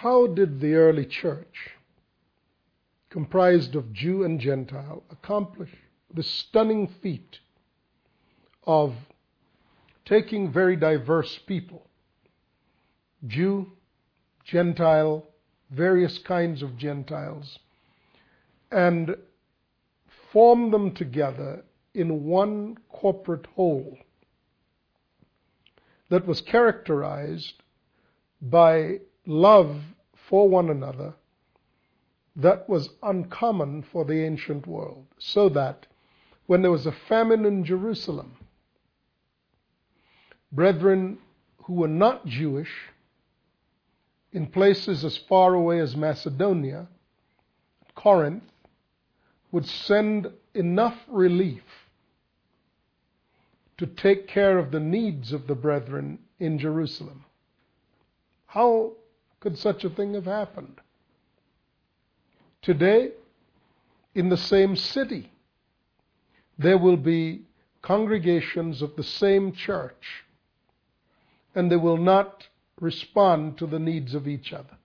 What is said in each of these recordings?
How did the early church, comprised of Jew and Gentile, accomplish the stunning feat of taking very diverse people, Jew, Gentile, various kinds of Gentiles, and form them together in one corporate whole that was characterized by love for one another that was uncommon for the ancient world, so that when there was a famine in Jerusalem, brethren who were not Jewish in places as far away as Macedonia, Corinth, would send enough relief to take care of the needs of the brethren in Jerusalem. How could such a thing have happened? Today, in the same city, there will be congregations of the same church, and they will not respond to the needs of each other.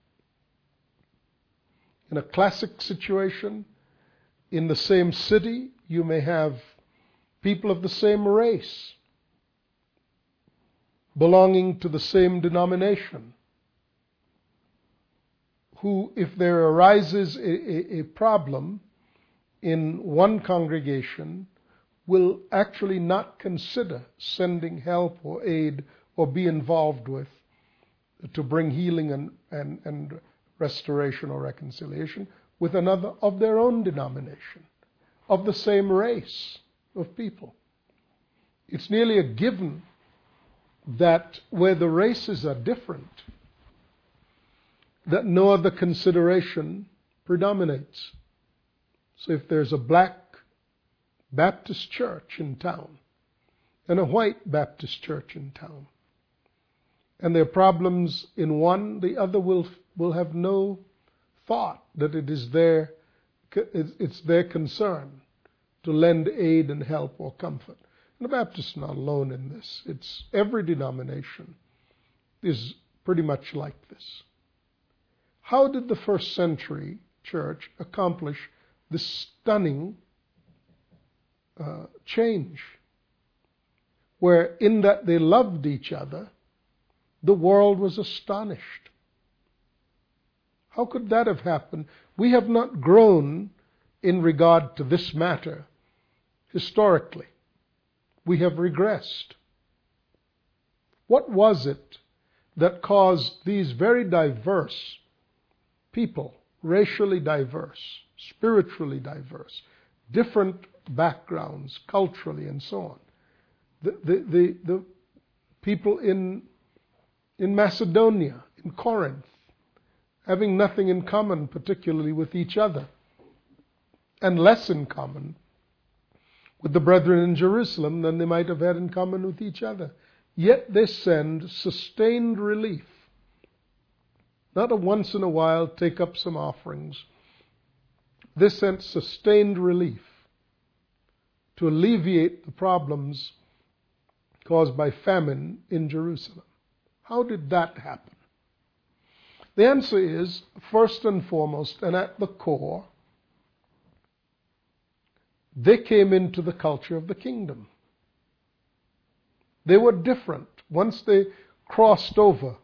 In a classic situation, in the same city, you may have people of the same race, belonging to the same denomination, who, if there arises a, a, a problem in one congregation, will actually not consider sending help or aid or be involved with to bring healing and, and, and restoration or reconciliation with another of their own denomination, of the same race of people. It's nearly a given that where the races are different, that no other consideration predominates. So if there's a black Baptist church in town and a white Baptist church in town, and there are problems in one, the other will, will have no thought that it is their, it's their concern to lend aid and help or comfort. And the Baptists are not alone in this. It's every denomination is pretty much like this. How did the first century church accomplish this stunning uh, change? Where, in that they loved each other, the world was astonished. How could that have happened? We have not grown in regard to this matter historically. We have regressed. What was it that caused these very diverse people, racially diverse, spiritually diverse, different backgrounds, culturally, and so on. The, the, the, the people in, in Macedonia, in Corinth, having nothing in common, particularly with each other, and less in common with the brethren in Jerusalem than they might have had in common with each other. Yet they send sustained relief not a once in a while take up some offerings. This sent sustained relief to alleviate the problems caused by famine in Jerusalem. How did that happen? The answer is first and foremost, and at the core, they came into the culture of the kingdom. They were different. Once they crossed over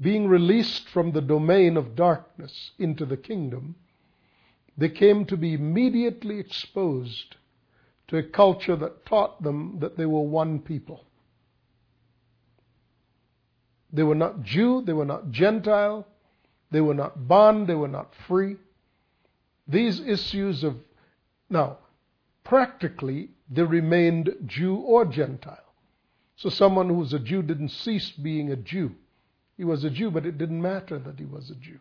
being released from the domain of darkness into the kingdom, they came to be immediately exposed to a culture that taught them that they were one people. They were not Jew, they were not Gentile, they were not bond, they were not free. These issues of, now, practically, they remained Jew or Gentile. So someone who was a Jew didn't cease being a Jew. He was a Jew, but it didn't matter that he was a Jew.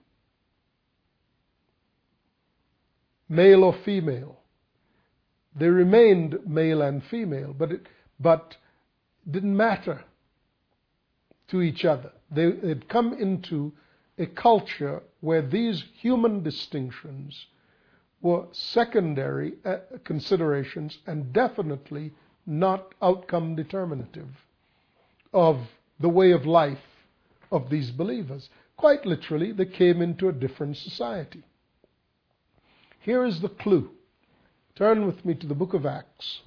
Male or female. They remained male and female, but it but didn't matter to each other. They had come into a culture where these human distinctions were secondary uh, considerations and definitely not outcome determinative of the way of life of these believers. Quite literally, they came into a different society. Here is the clue. Turn with me to the book of Acts,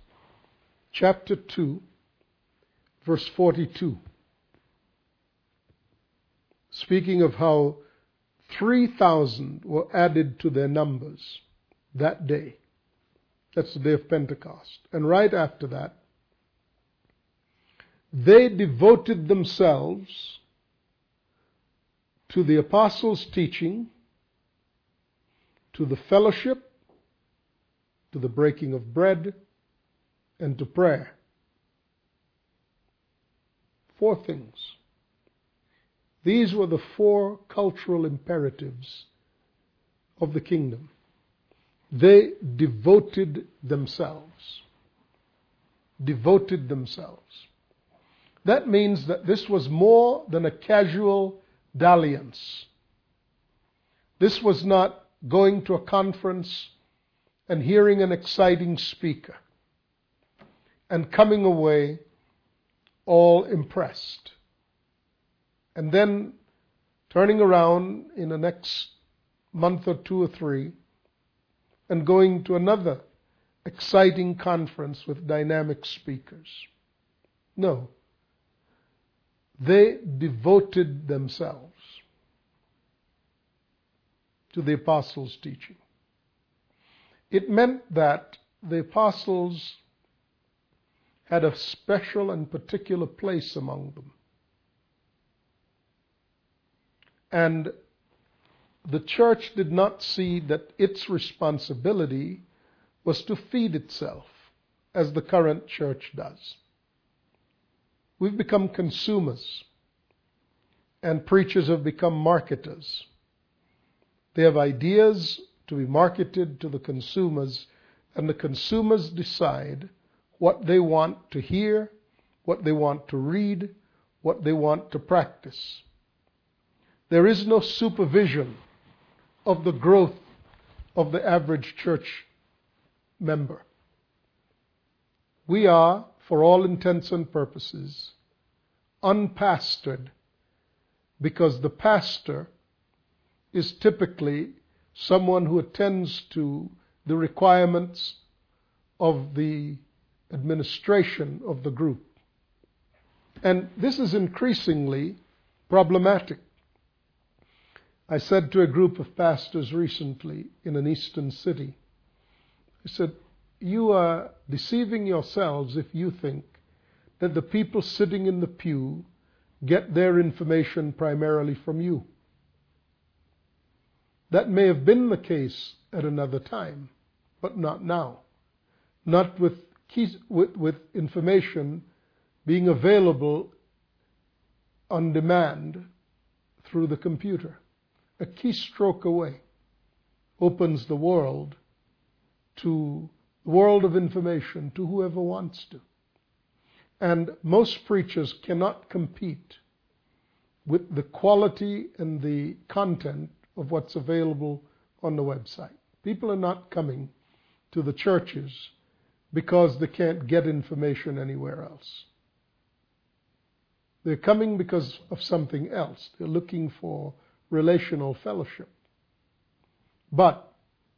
chapter 2, verse 42. Speaking of how 3,000 were added to their numbers that day. That's the day of Pentecost. And right after that, they devoted themselves to the apostles' teaching, to the fellowship, to the breaking of bread, and to prayer. Four things. These were the four cultural imperatives of the kingdom. They devoted themselves. Devoted themselves. That means that this was more than a casual dalliance. This was not going to a conference and hearing an exciting speaker and coming away all impressed. And then turning around in the next month or two or three and going to another exciting conference with dynamic speakers. No. They devoted themselves to the apostles' teaching. It meant that the apostles had a special and particular place among them. And the church did not see that its responsibility was to feed itself, as the current church does. We've become consumers, and preachers have become marketers. They have ideas to be marketed to the consumers, and the consumers decide what they want to hear, what they want to read, what they want to practice. There is no supervision of the growth of the average church member. We are, for all intents and purposes, unpastored because the pastor is typically someone who attends to the requirements of the administration of the group. And this is increasingly problematic. I said to a group of pastors recently in an eastern city, I said, You are deceiving yourselves if you think that the people sitting in the pew get their information primarily from you. That may have been the case at another time, but not now. Not with key, with, with information being available on demand through the computer. A keystroke away opens the world to the world of information to whoever wants to. And most preachers cannot compete with the quality and the content of what's available on the website. People are not coming to the churches because they can't get information anywhere else. They're coming because of something else. They're looking for relational fellowship. But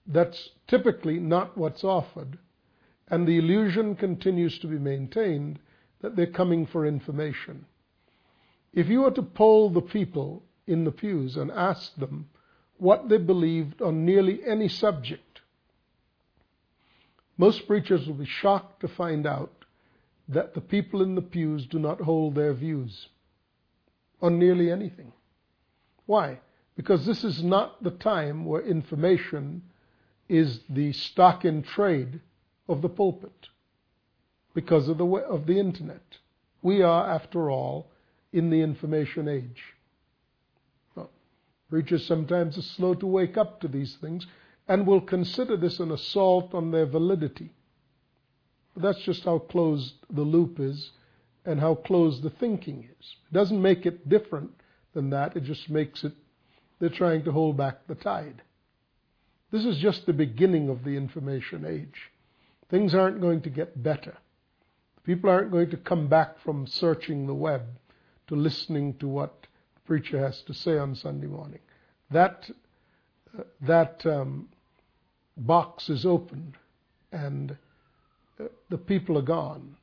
that's typically not what's offered, and the illusion continues to be maintained that they're coming for information. If you were to poll the people in the pews and ask them what they believed on nearly any subject, most preachers will be shocked to find out that the people in the pews do not hold their views on nearly anything. Why? Because this is not the time where information is the stock in trade of the pulpit because of the, of the internet. We are, after all, in the information age. Well, preachers sometimes are slow to wake up to these things and will consider this an assault on their validity. That's just how closed the loop is and how closed the thinking is. It doesn't make it different than that, it just makes it, they're trying to hold back the tide. This is just the beginning of the information age. Things aren't going to get better. People aren't going to come back from searching the web to listening to what the preacher has to say on Sunday morning. That, uh, that um, box is opened and uh, the people are gone.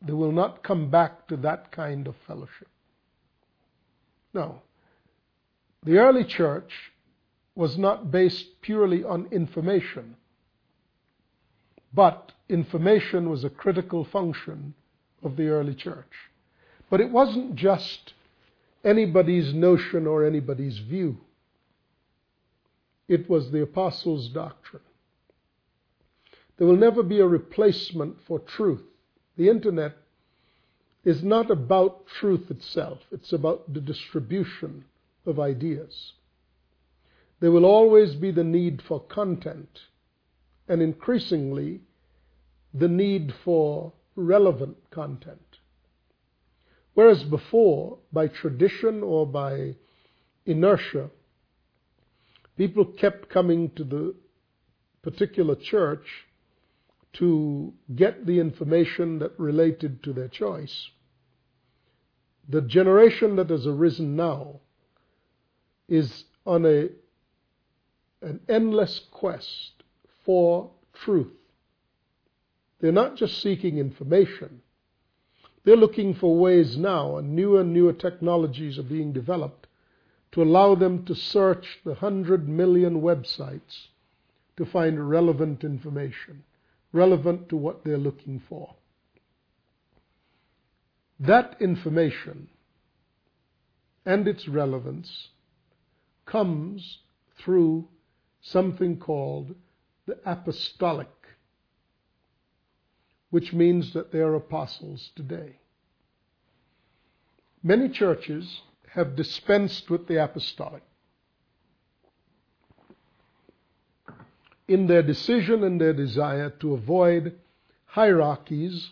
They will not come back to that kind of fellowship. No. The early church was not based purely on information, but information was a critical function of the early church. But it wasn't just anybody's notion or anybody's view. It was the apostles' doctrine. There will never be a replacement for truth. The internet is not about truth itself, it's about the distribution of ideas. There will always be the need for content, and increasingly, the need for relevant content. Whereas before, by tradition or by inertia, people kept coming to the particular church to get the information that related to their choice. The generation that has arisen now is on a, an endless quest for truth. They're not just seeking information. They're looking for ways now, and newer and newer technologies are being developed to allow them to search the hundred million websites to find relevant information, relevant to what they're looking for. That information and its relevance comes through something called the apostolic which means that they are apostles today. Many churches have dispensed with the apostolic. In their decision and their desire to avoid hierarchies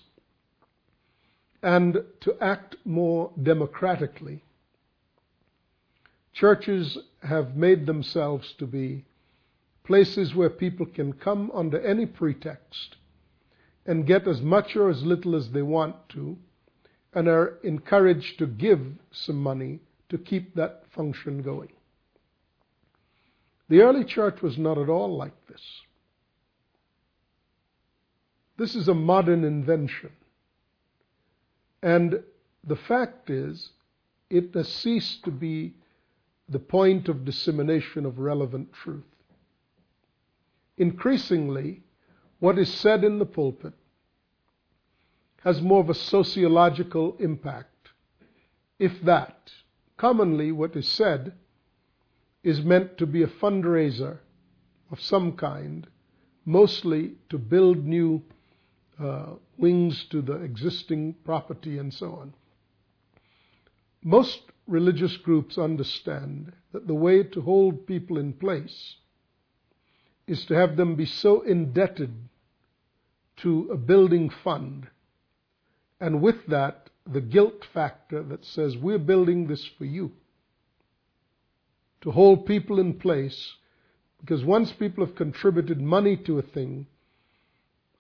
and to act more democratically, churches have made themselves to be places where people can come under any pretext and get as much or as little as they want to, and are encouraged to give some money to keep that function going. The early church was not at all like this. This is a modern invention. And the fact is, it has ceased to be the point of dissemination of relevant truth. Increasingly, what is said in the pulpit has more of a sociological impact, if that. Commonly, what is said is meant to be a fundraiser of some kind, mostly to build new uh, wings to the existing property and so on. Most religious groups understand that the way to hold people in place is to have them be so indebted to a building fund. And with that, the guilt factor that says, we're building this for you. To hold people in place, because once people have contributed money to a thing,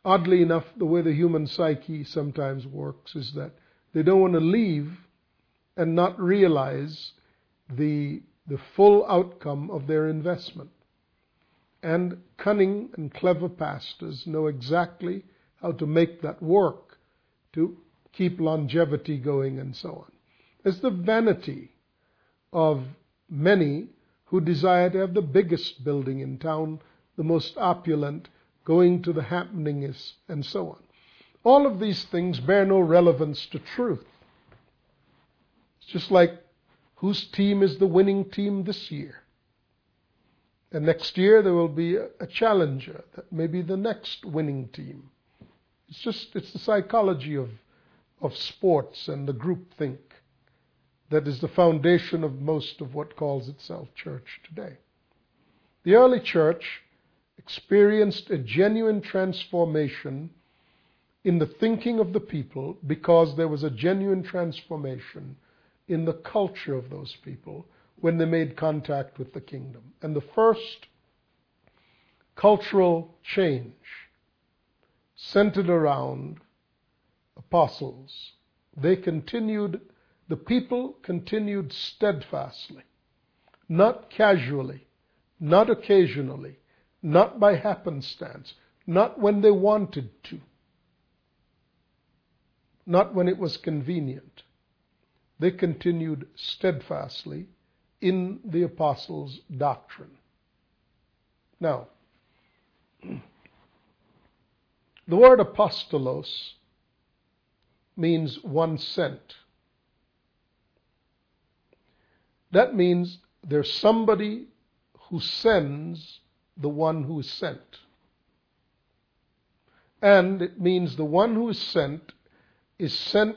oddly enough, the way the human psyche sometimes works is that they don't want to leave and not realize the, the full outcome of their investment. And cunning and clever pastors know exactly how to make that work to keep longevity going and so on. It's the vanity of many who desire to have the biggest building in town, the most opulent, going to the happeningest, and so on. All of these things bear no relevance to truth. It's just like whose team is the winning team this year? And next year there will be a, challenger that may be the next winning team. It's just, it's the psychology of, of sports and the group think that is the foundation of most of what calls itself church today. The early church experienced a genuine transformation in the thinking of the people because there was a genuine transformation in the culture of those people when they made contact with the kingdom. And the first cultural change centered around apostles. They continued the people continued steadfastly, not casually, not occasionally, not by happenstance, not when they wanted to, not when it was convenient. They continued steadfastly in the apostles' doctrine. Now, the word apostolos means one sent. That means there's somebody who sends the one who is sent. And it means the one who is sent is sent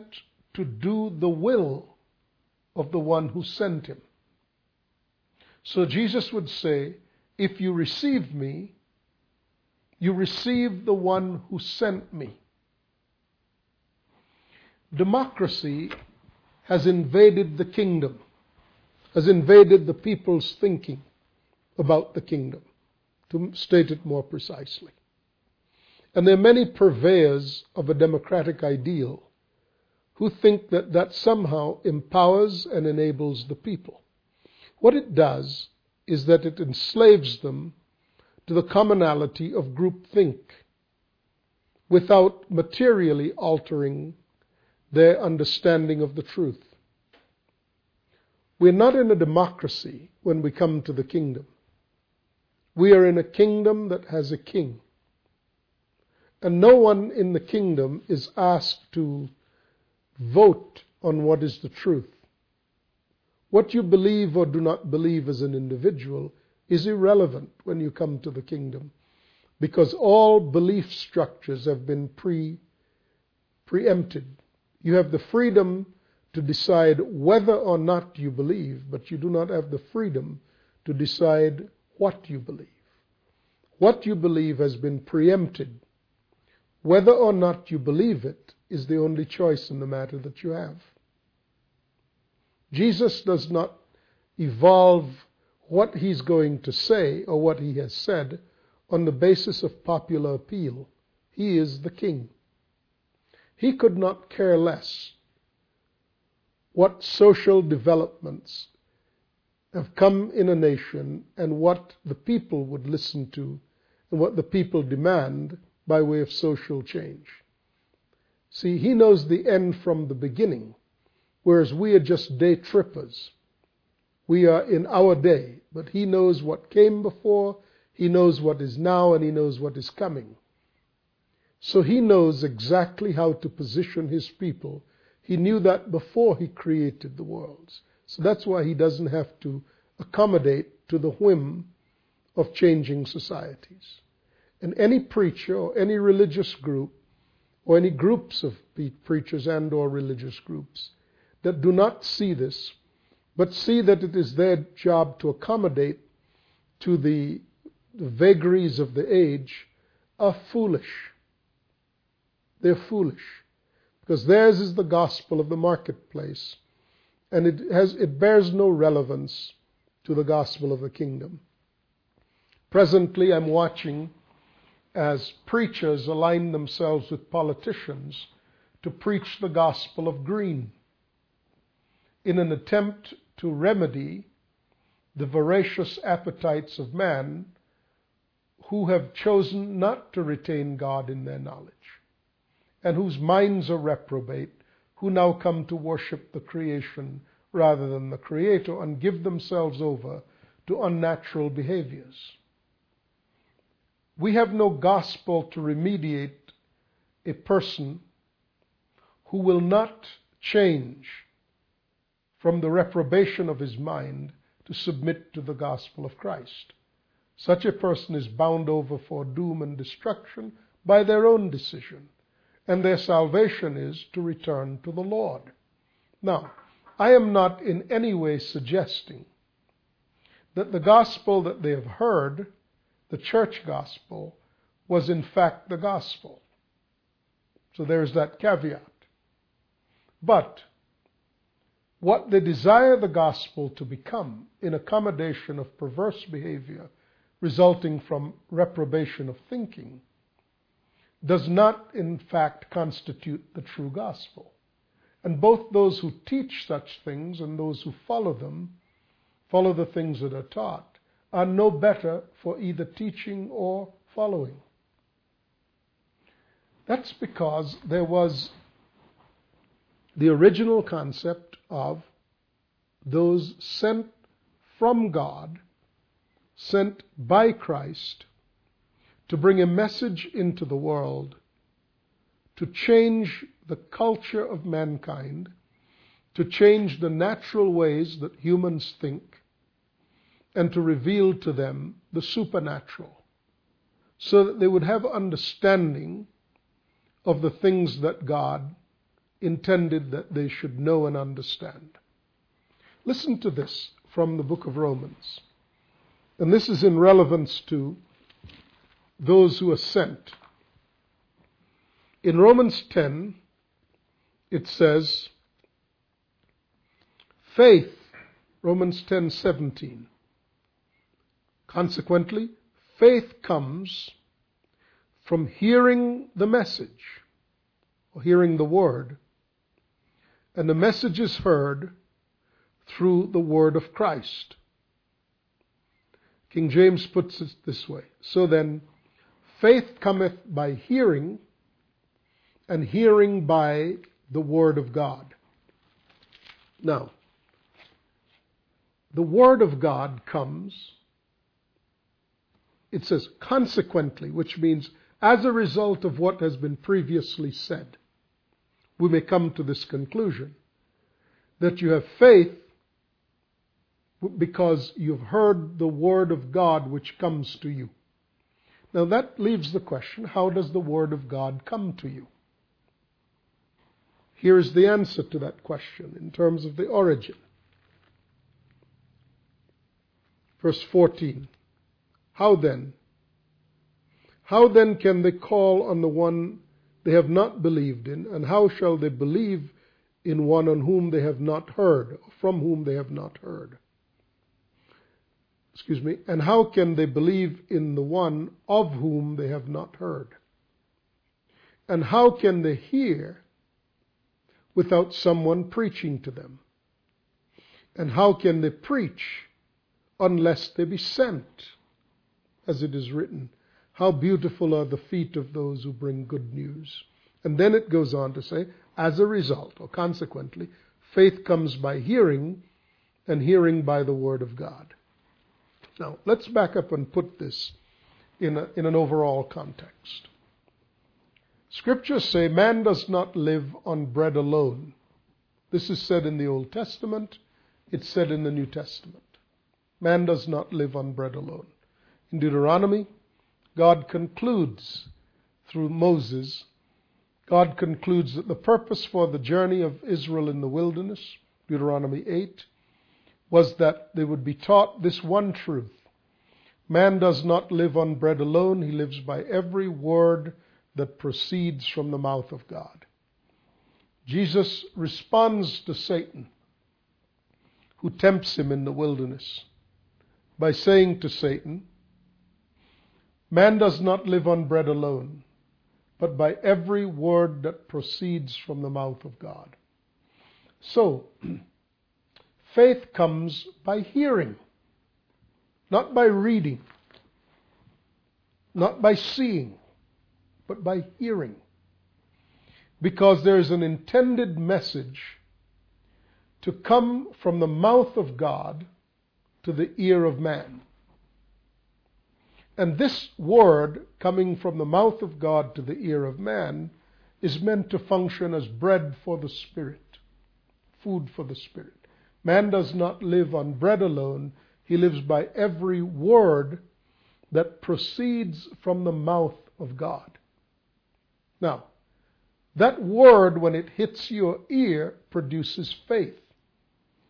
to do the will of the one who sent him. So Jesus would say, If you receive me, you receive the one who sent me. Democracy has invaded the kingdom, has invaded the people's thinking about the kingdom, to state it more precisely. And there are many purveyors of a democratic ideal who think that that somehow empowers and enables the people. What it does is that it enslaves them to the commonality of groupthink without materially altering their understanding of the truth. We're not in a democracy when we come to the kingdom. We are in a kingdom that has a king. And no one in the kingdom is asked to vote on what is the truth. What you believe or do not believe as an individual is irrelevant when you come to the kingdom because all belief structures have been pre preempted. You have the freedom to decide whether or not you believe, but you do not have the freedom to decide what you believe. What you believe has been preempted. Whether or not you believe it is the only choice in the matter that you have. Jesus does not evolve what he's going to say or what he has said on the basis of popular appeal. He is the king. He could not care less what social developments have come in a nation and what the people would listen to and what the people demand by way of social change. See, he knows the end from the beginning, whereas we are just day trippers. We are in our day, but he knows what came before, he knows what is now, and he knows what is coming. So he knows exactly how to position his people. He knew that before he created the worlds. So that's why he doesn't have to accommodate to the whim of changing societies. And any preacher or any religious group or any groups of preachers and or religious groups that do not see this but see that it is their job to accommodate to the, vagaries of the age, are foolish. They're foolish. Because theirs is the gospel of the marketplace, and it, has, it bears no relevance to the gospel of the kingdom. Presently, I'm watching as preachers align themselves with politicians to preach the gospel of green in an attempt to remedy the voracious appetites of man who have chosen not to retain God in their knowledge, and whose minds are reprobate, who now come to worship the creation rather than the Creator and give themselves over to unnatural behaviors. We have no gospel to remediate a person who will not change from the reprobation of his mind to submit to the gospel of Christ. Such a person is bound over for doom and destruction by their own decision, and their salvation is to return to the Lord. Now, I am not in any way suggesting that the gospel that they have heard, the church gospel, was in fact the gospel. So there's that caveat. But what they desire the gospel to become in accommodation of perverse behavior resulting from reprobation of thinking does not, in fact, constitute the true gospel. And both those who teach such things and those who follow them, follow the things that are taught, are no better for either teaching or following. That's because there was the original concept of those sent from God, sent by Christ, to bring a message into the world, to change the culture of mankind, to change the natural ways that humans think, and to reveal to them the supernatural, so that they would have understanding of the things that God intended that they should know and understand. Listen to this from the book of Romans. And this is in relevance to those who are sent. In Romans 10, it says, faith, Romans 10:17. Consequently, faith comes from hearing the message, or hearing the word, and the message is heard through the word of Christ. King James puts it this way So then, faith cometh by hearing, and hearing by the word of God. Now, the word of God comes, it says consequently, which means as a result of what has been previously said, we may come to this conclusion that you have faith because you've heard the word of God which comes to you. Now that leaves the question how does the word of God come to you? Here is the answer to that question in terms of the origin. Verse 14 How then? How then can they call on the one they have not believed in? And how shall they believe in one on whom they have not heard, from whom they have not heard? Excuse me. And how can they believe in the one of whom they have not heard? And how can they hear without someone preaching to them? And how can they preach unless they be sent? As it is written, how beautiful are the feet of those who bring good news. And then it goes on to say, as a result, or consequently, faith comes by hearing, and hearing by the Word of God. Now, let's back up and put this in, a, in an overall context. Scriptures say man does not live on bread alone. This is said in the Old Testament, it's said in the New Testament. Man does not live on bread alone. In Deuteronomy, God concludes through Moses, God concludes that the purpose for the journey of Israel in the wilderness, Deuteronomy 8, was that they would be taught this one truth. Man does not live on bread alone, he lives by every word that proceeds from the mouth of God. Jesus responds to Satan, who tempts him in the wilderness, by saying to Satan, Man does not live on bread alone, but by every word that proceeds from the mouth of God. So, faith comes by hearing, not by reading, not by seeing, but by hearing. Because there is an intended message to come from the mouth of God to the ear of man. And this word coming from the mouth of God to the ear of man is meant to function as bread for the spirit, food for the spirit. Man does not live on bread alone, he lives by every word that proceeds from the mouth of God. Now, that word, when it hits your ear, produces faith.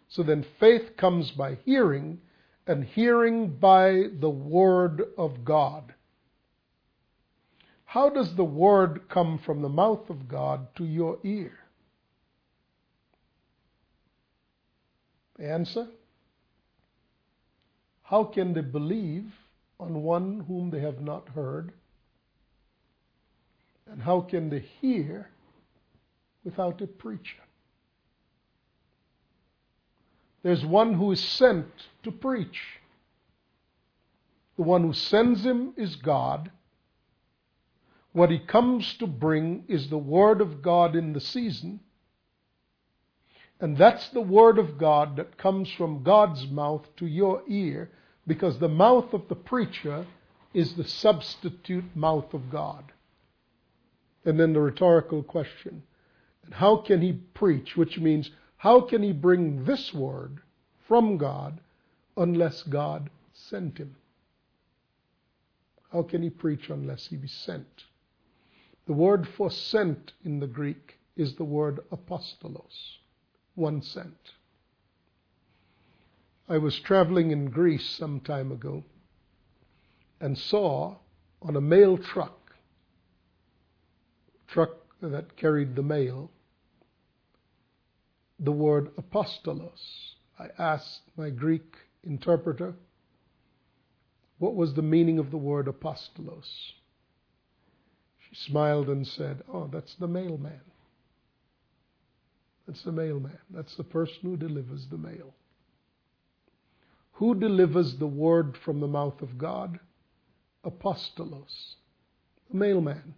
So then faith comes by hearing, and hearing by the Word of God. How does the Word come from the mouth of God to your ear? Answer How can they believe on one whom they have not heard? And how can they hear without a preacher? There's one who is sent to preach. The one who sends him is God. What he comes to bring is the Word of God in the season. And that's the Word of God that comes from God's mouth to your ear because the mouth of the preacher is the substitute mouth of God. And then the rhetorical question how can he preach? Which means, how can he bring this word from God unless God sent him? How can he preach unless he be sent? The word for sent in the Greek is the word apostolos, one sent. I was traveling in Greece some time ago and saw on a mail truck, truck that carried the mail, the word apostolos. I asked my Greek interpreter, what was the meaning of the word apostolos? She smiled and said, Oh, that's the mailman. That's the mailman. That's the person who delivers the mail. Who delivers the word from the mouth of God? Apostolos, the mailman,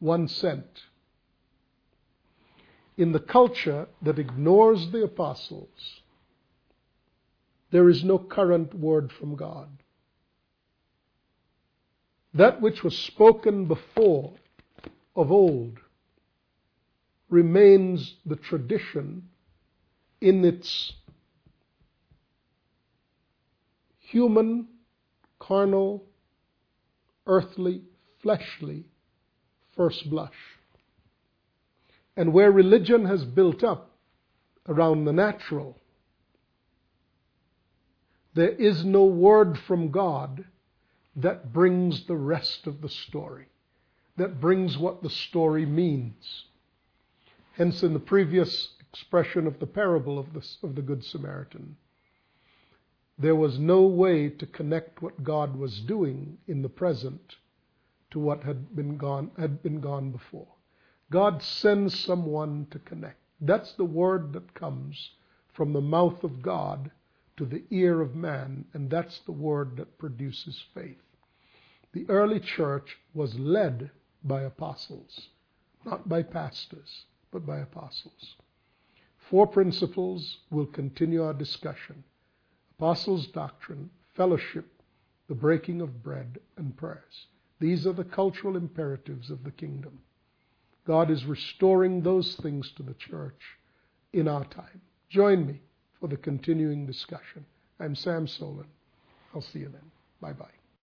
one sent. In the culture that ignores the apostles, there is no current word from God. That which was spoken before of old remains the tradition in its human, carnal, earthly, fleshly first blush. And where religion has built up around the natural, there is no word from God that brings the rest of the story, that brings what the story means. Hence, in the previous expression of the parable of the, of the Good Samaritan, there was no way to connect what God was doing in the present to what had been gone, had been gone before. God sends someone to connect. That's the word that comes from the mouth of God to the ear of man, and that's the word that produces faith. The early church was led by apostles, not by pastors, but by apostles. Four principles will continue our discussion apostles' doctrine, fellowship, the breaking of bread, and prayers. These are the cultural imperatives of the kingdom. God is restoring those things to the church in our time. Join me for the continuing discussion. I'm Sam Soleyn. I'll see you then. Bye bye.